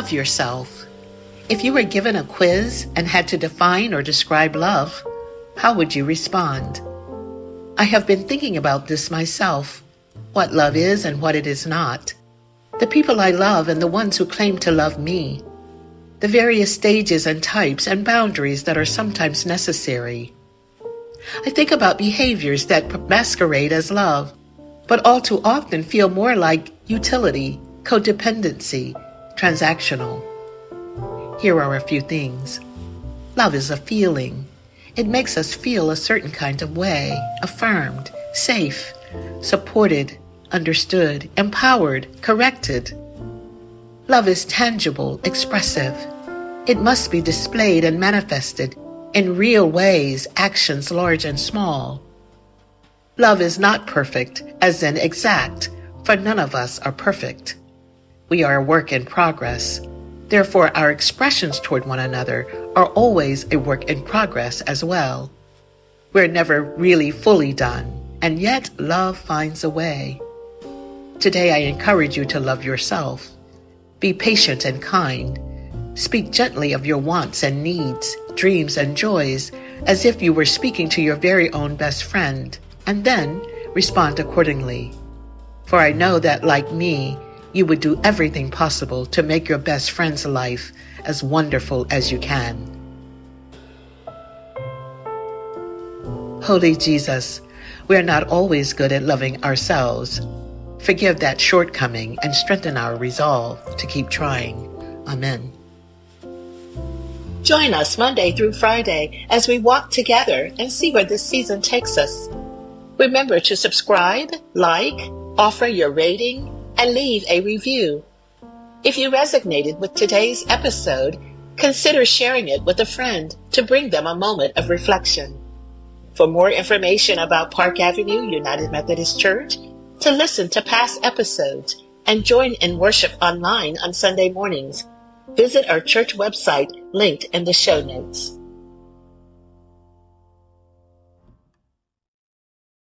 Love yourself. If you were given a quiz and had to define or describe love, how would you respond? I have been thinking about this myself what love is and what it is not. The people I love and the ones who claim to love me. The various stages and types and boundaries that are sometimes necessary. I think about behaviors that masquerade as love, but all too often feel more like utility, codependency, transactional. Here are a few things. Love is a feeling. It makes us feel a certain kind of way, affirmed, safe, supported, understood, empowered, corrected. Love is tangible, expressive. It must be displayed and manifested in real ways, actions large and small. Love is not perfect, as in exact, for none of us are perfect. We are a work in progress. Therefore, our expressions toward one another are always a work in progress as well. We're never really fully done, and yet love finds a way. Today, I encourage you to love yourself. Be patient and kind. Speak gently of your wants and needs, dreams and joys, as if you were speaking to your very own best friend, and then respond accordingly. For I know that, like me, you would do everything possible to make your best friend's life as wonderful as you can. Holy Jesus, we are not always good at loving ourselves. Forgive that shortcoming and strengthen our resolve to keep trying. Amen. Join us Monday through Friday as we walk together and see where this season takes us. Remember to subscribe, like, offer your rating, and leave a review. If you resonated with today's episode, consider sharing it with a friend to bring them a moment of reflection. For more information about Park Avenue United Methodist Church, to listen to past episodes, and join in worship online on Sunday mornings, visit our church website linked in the show notes.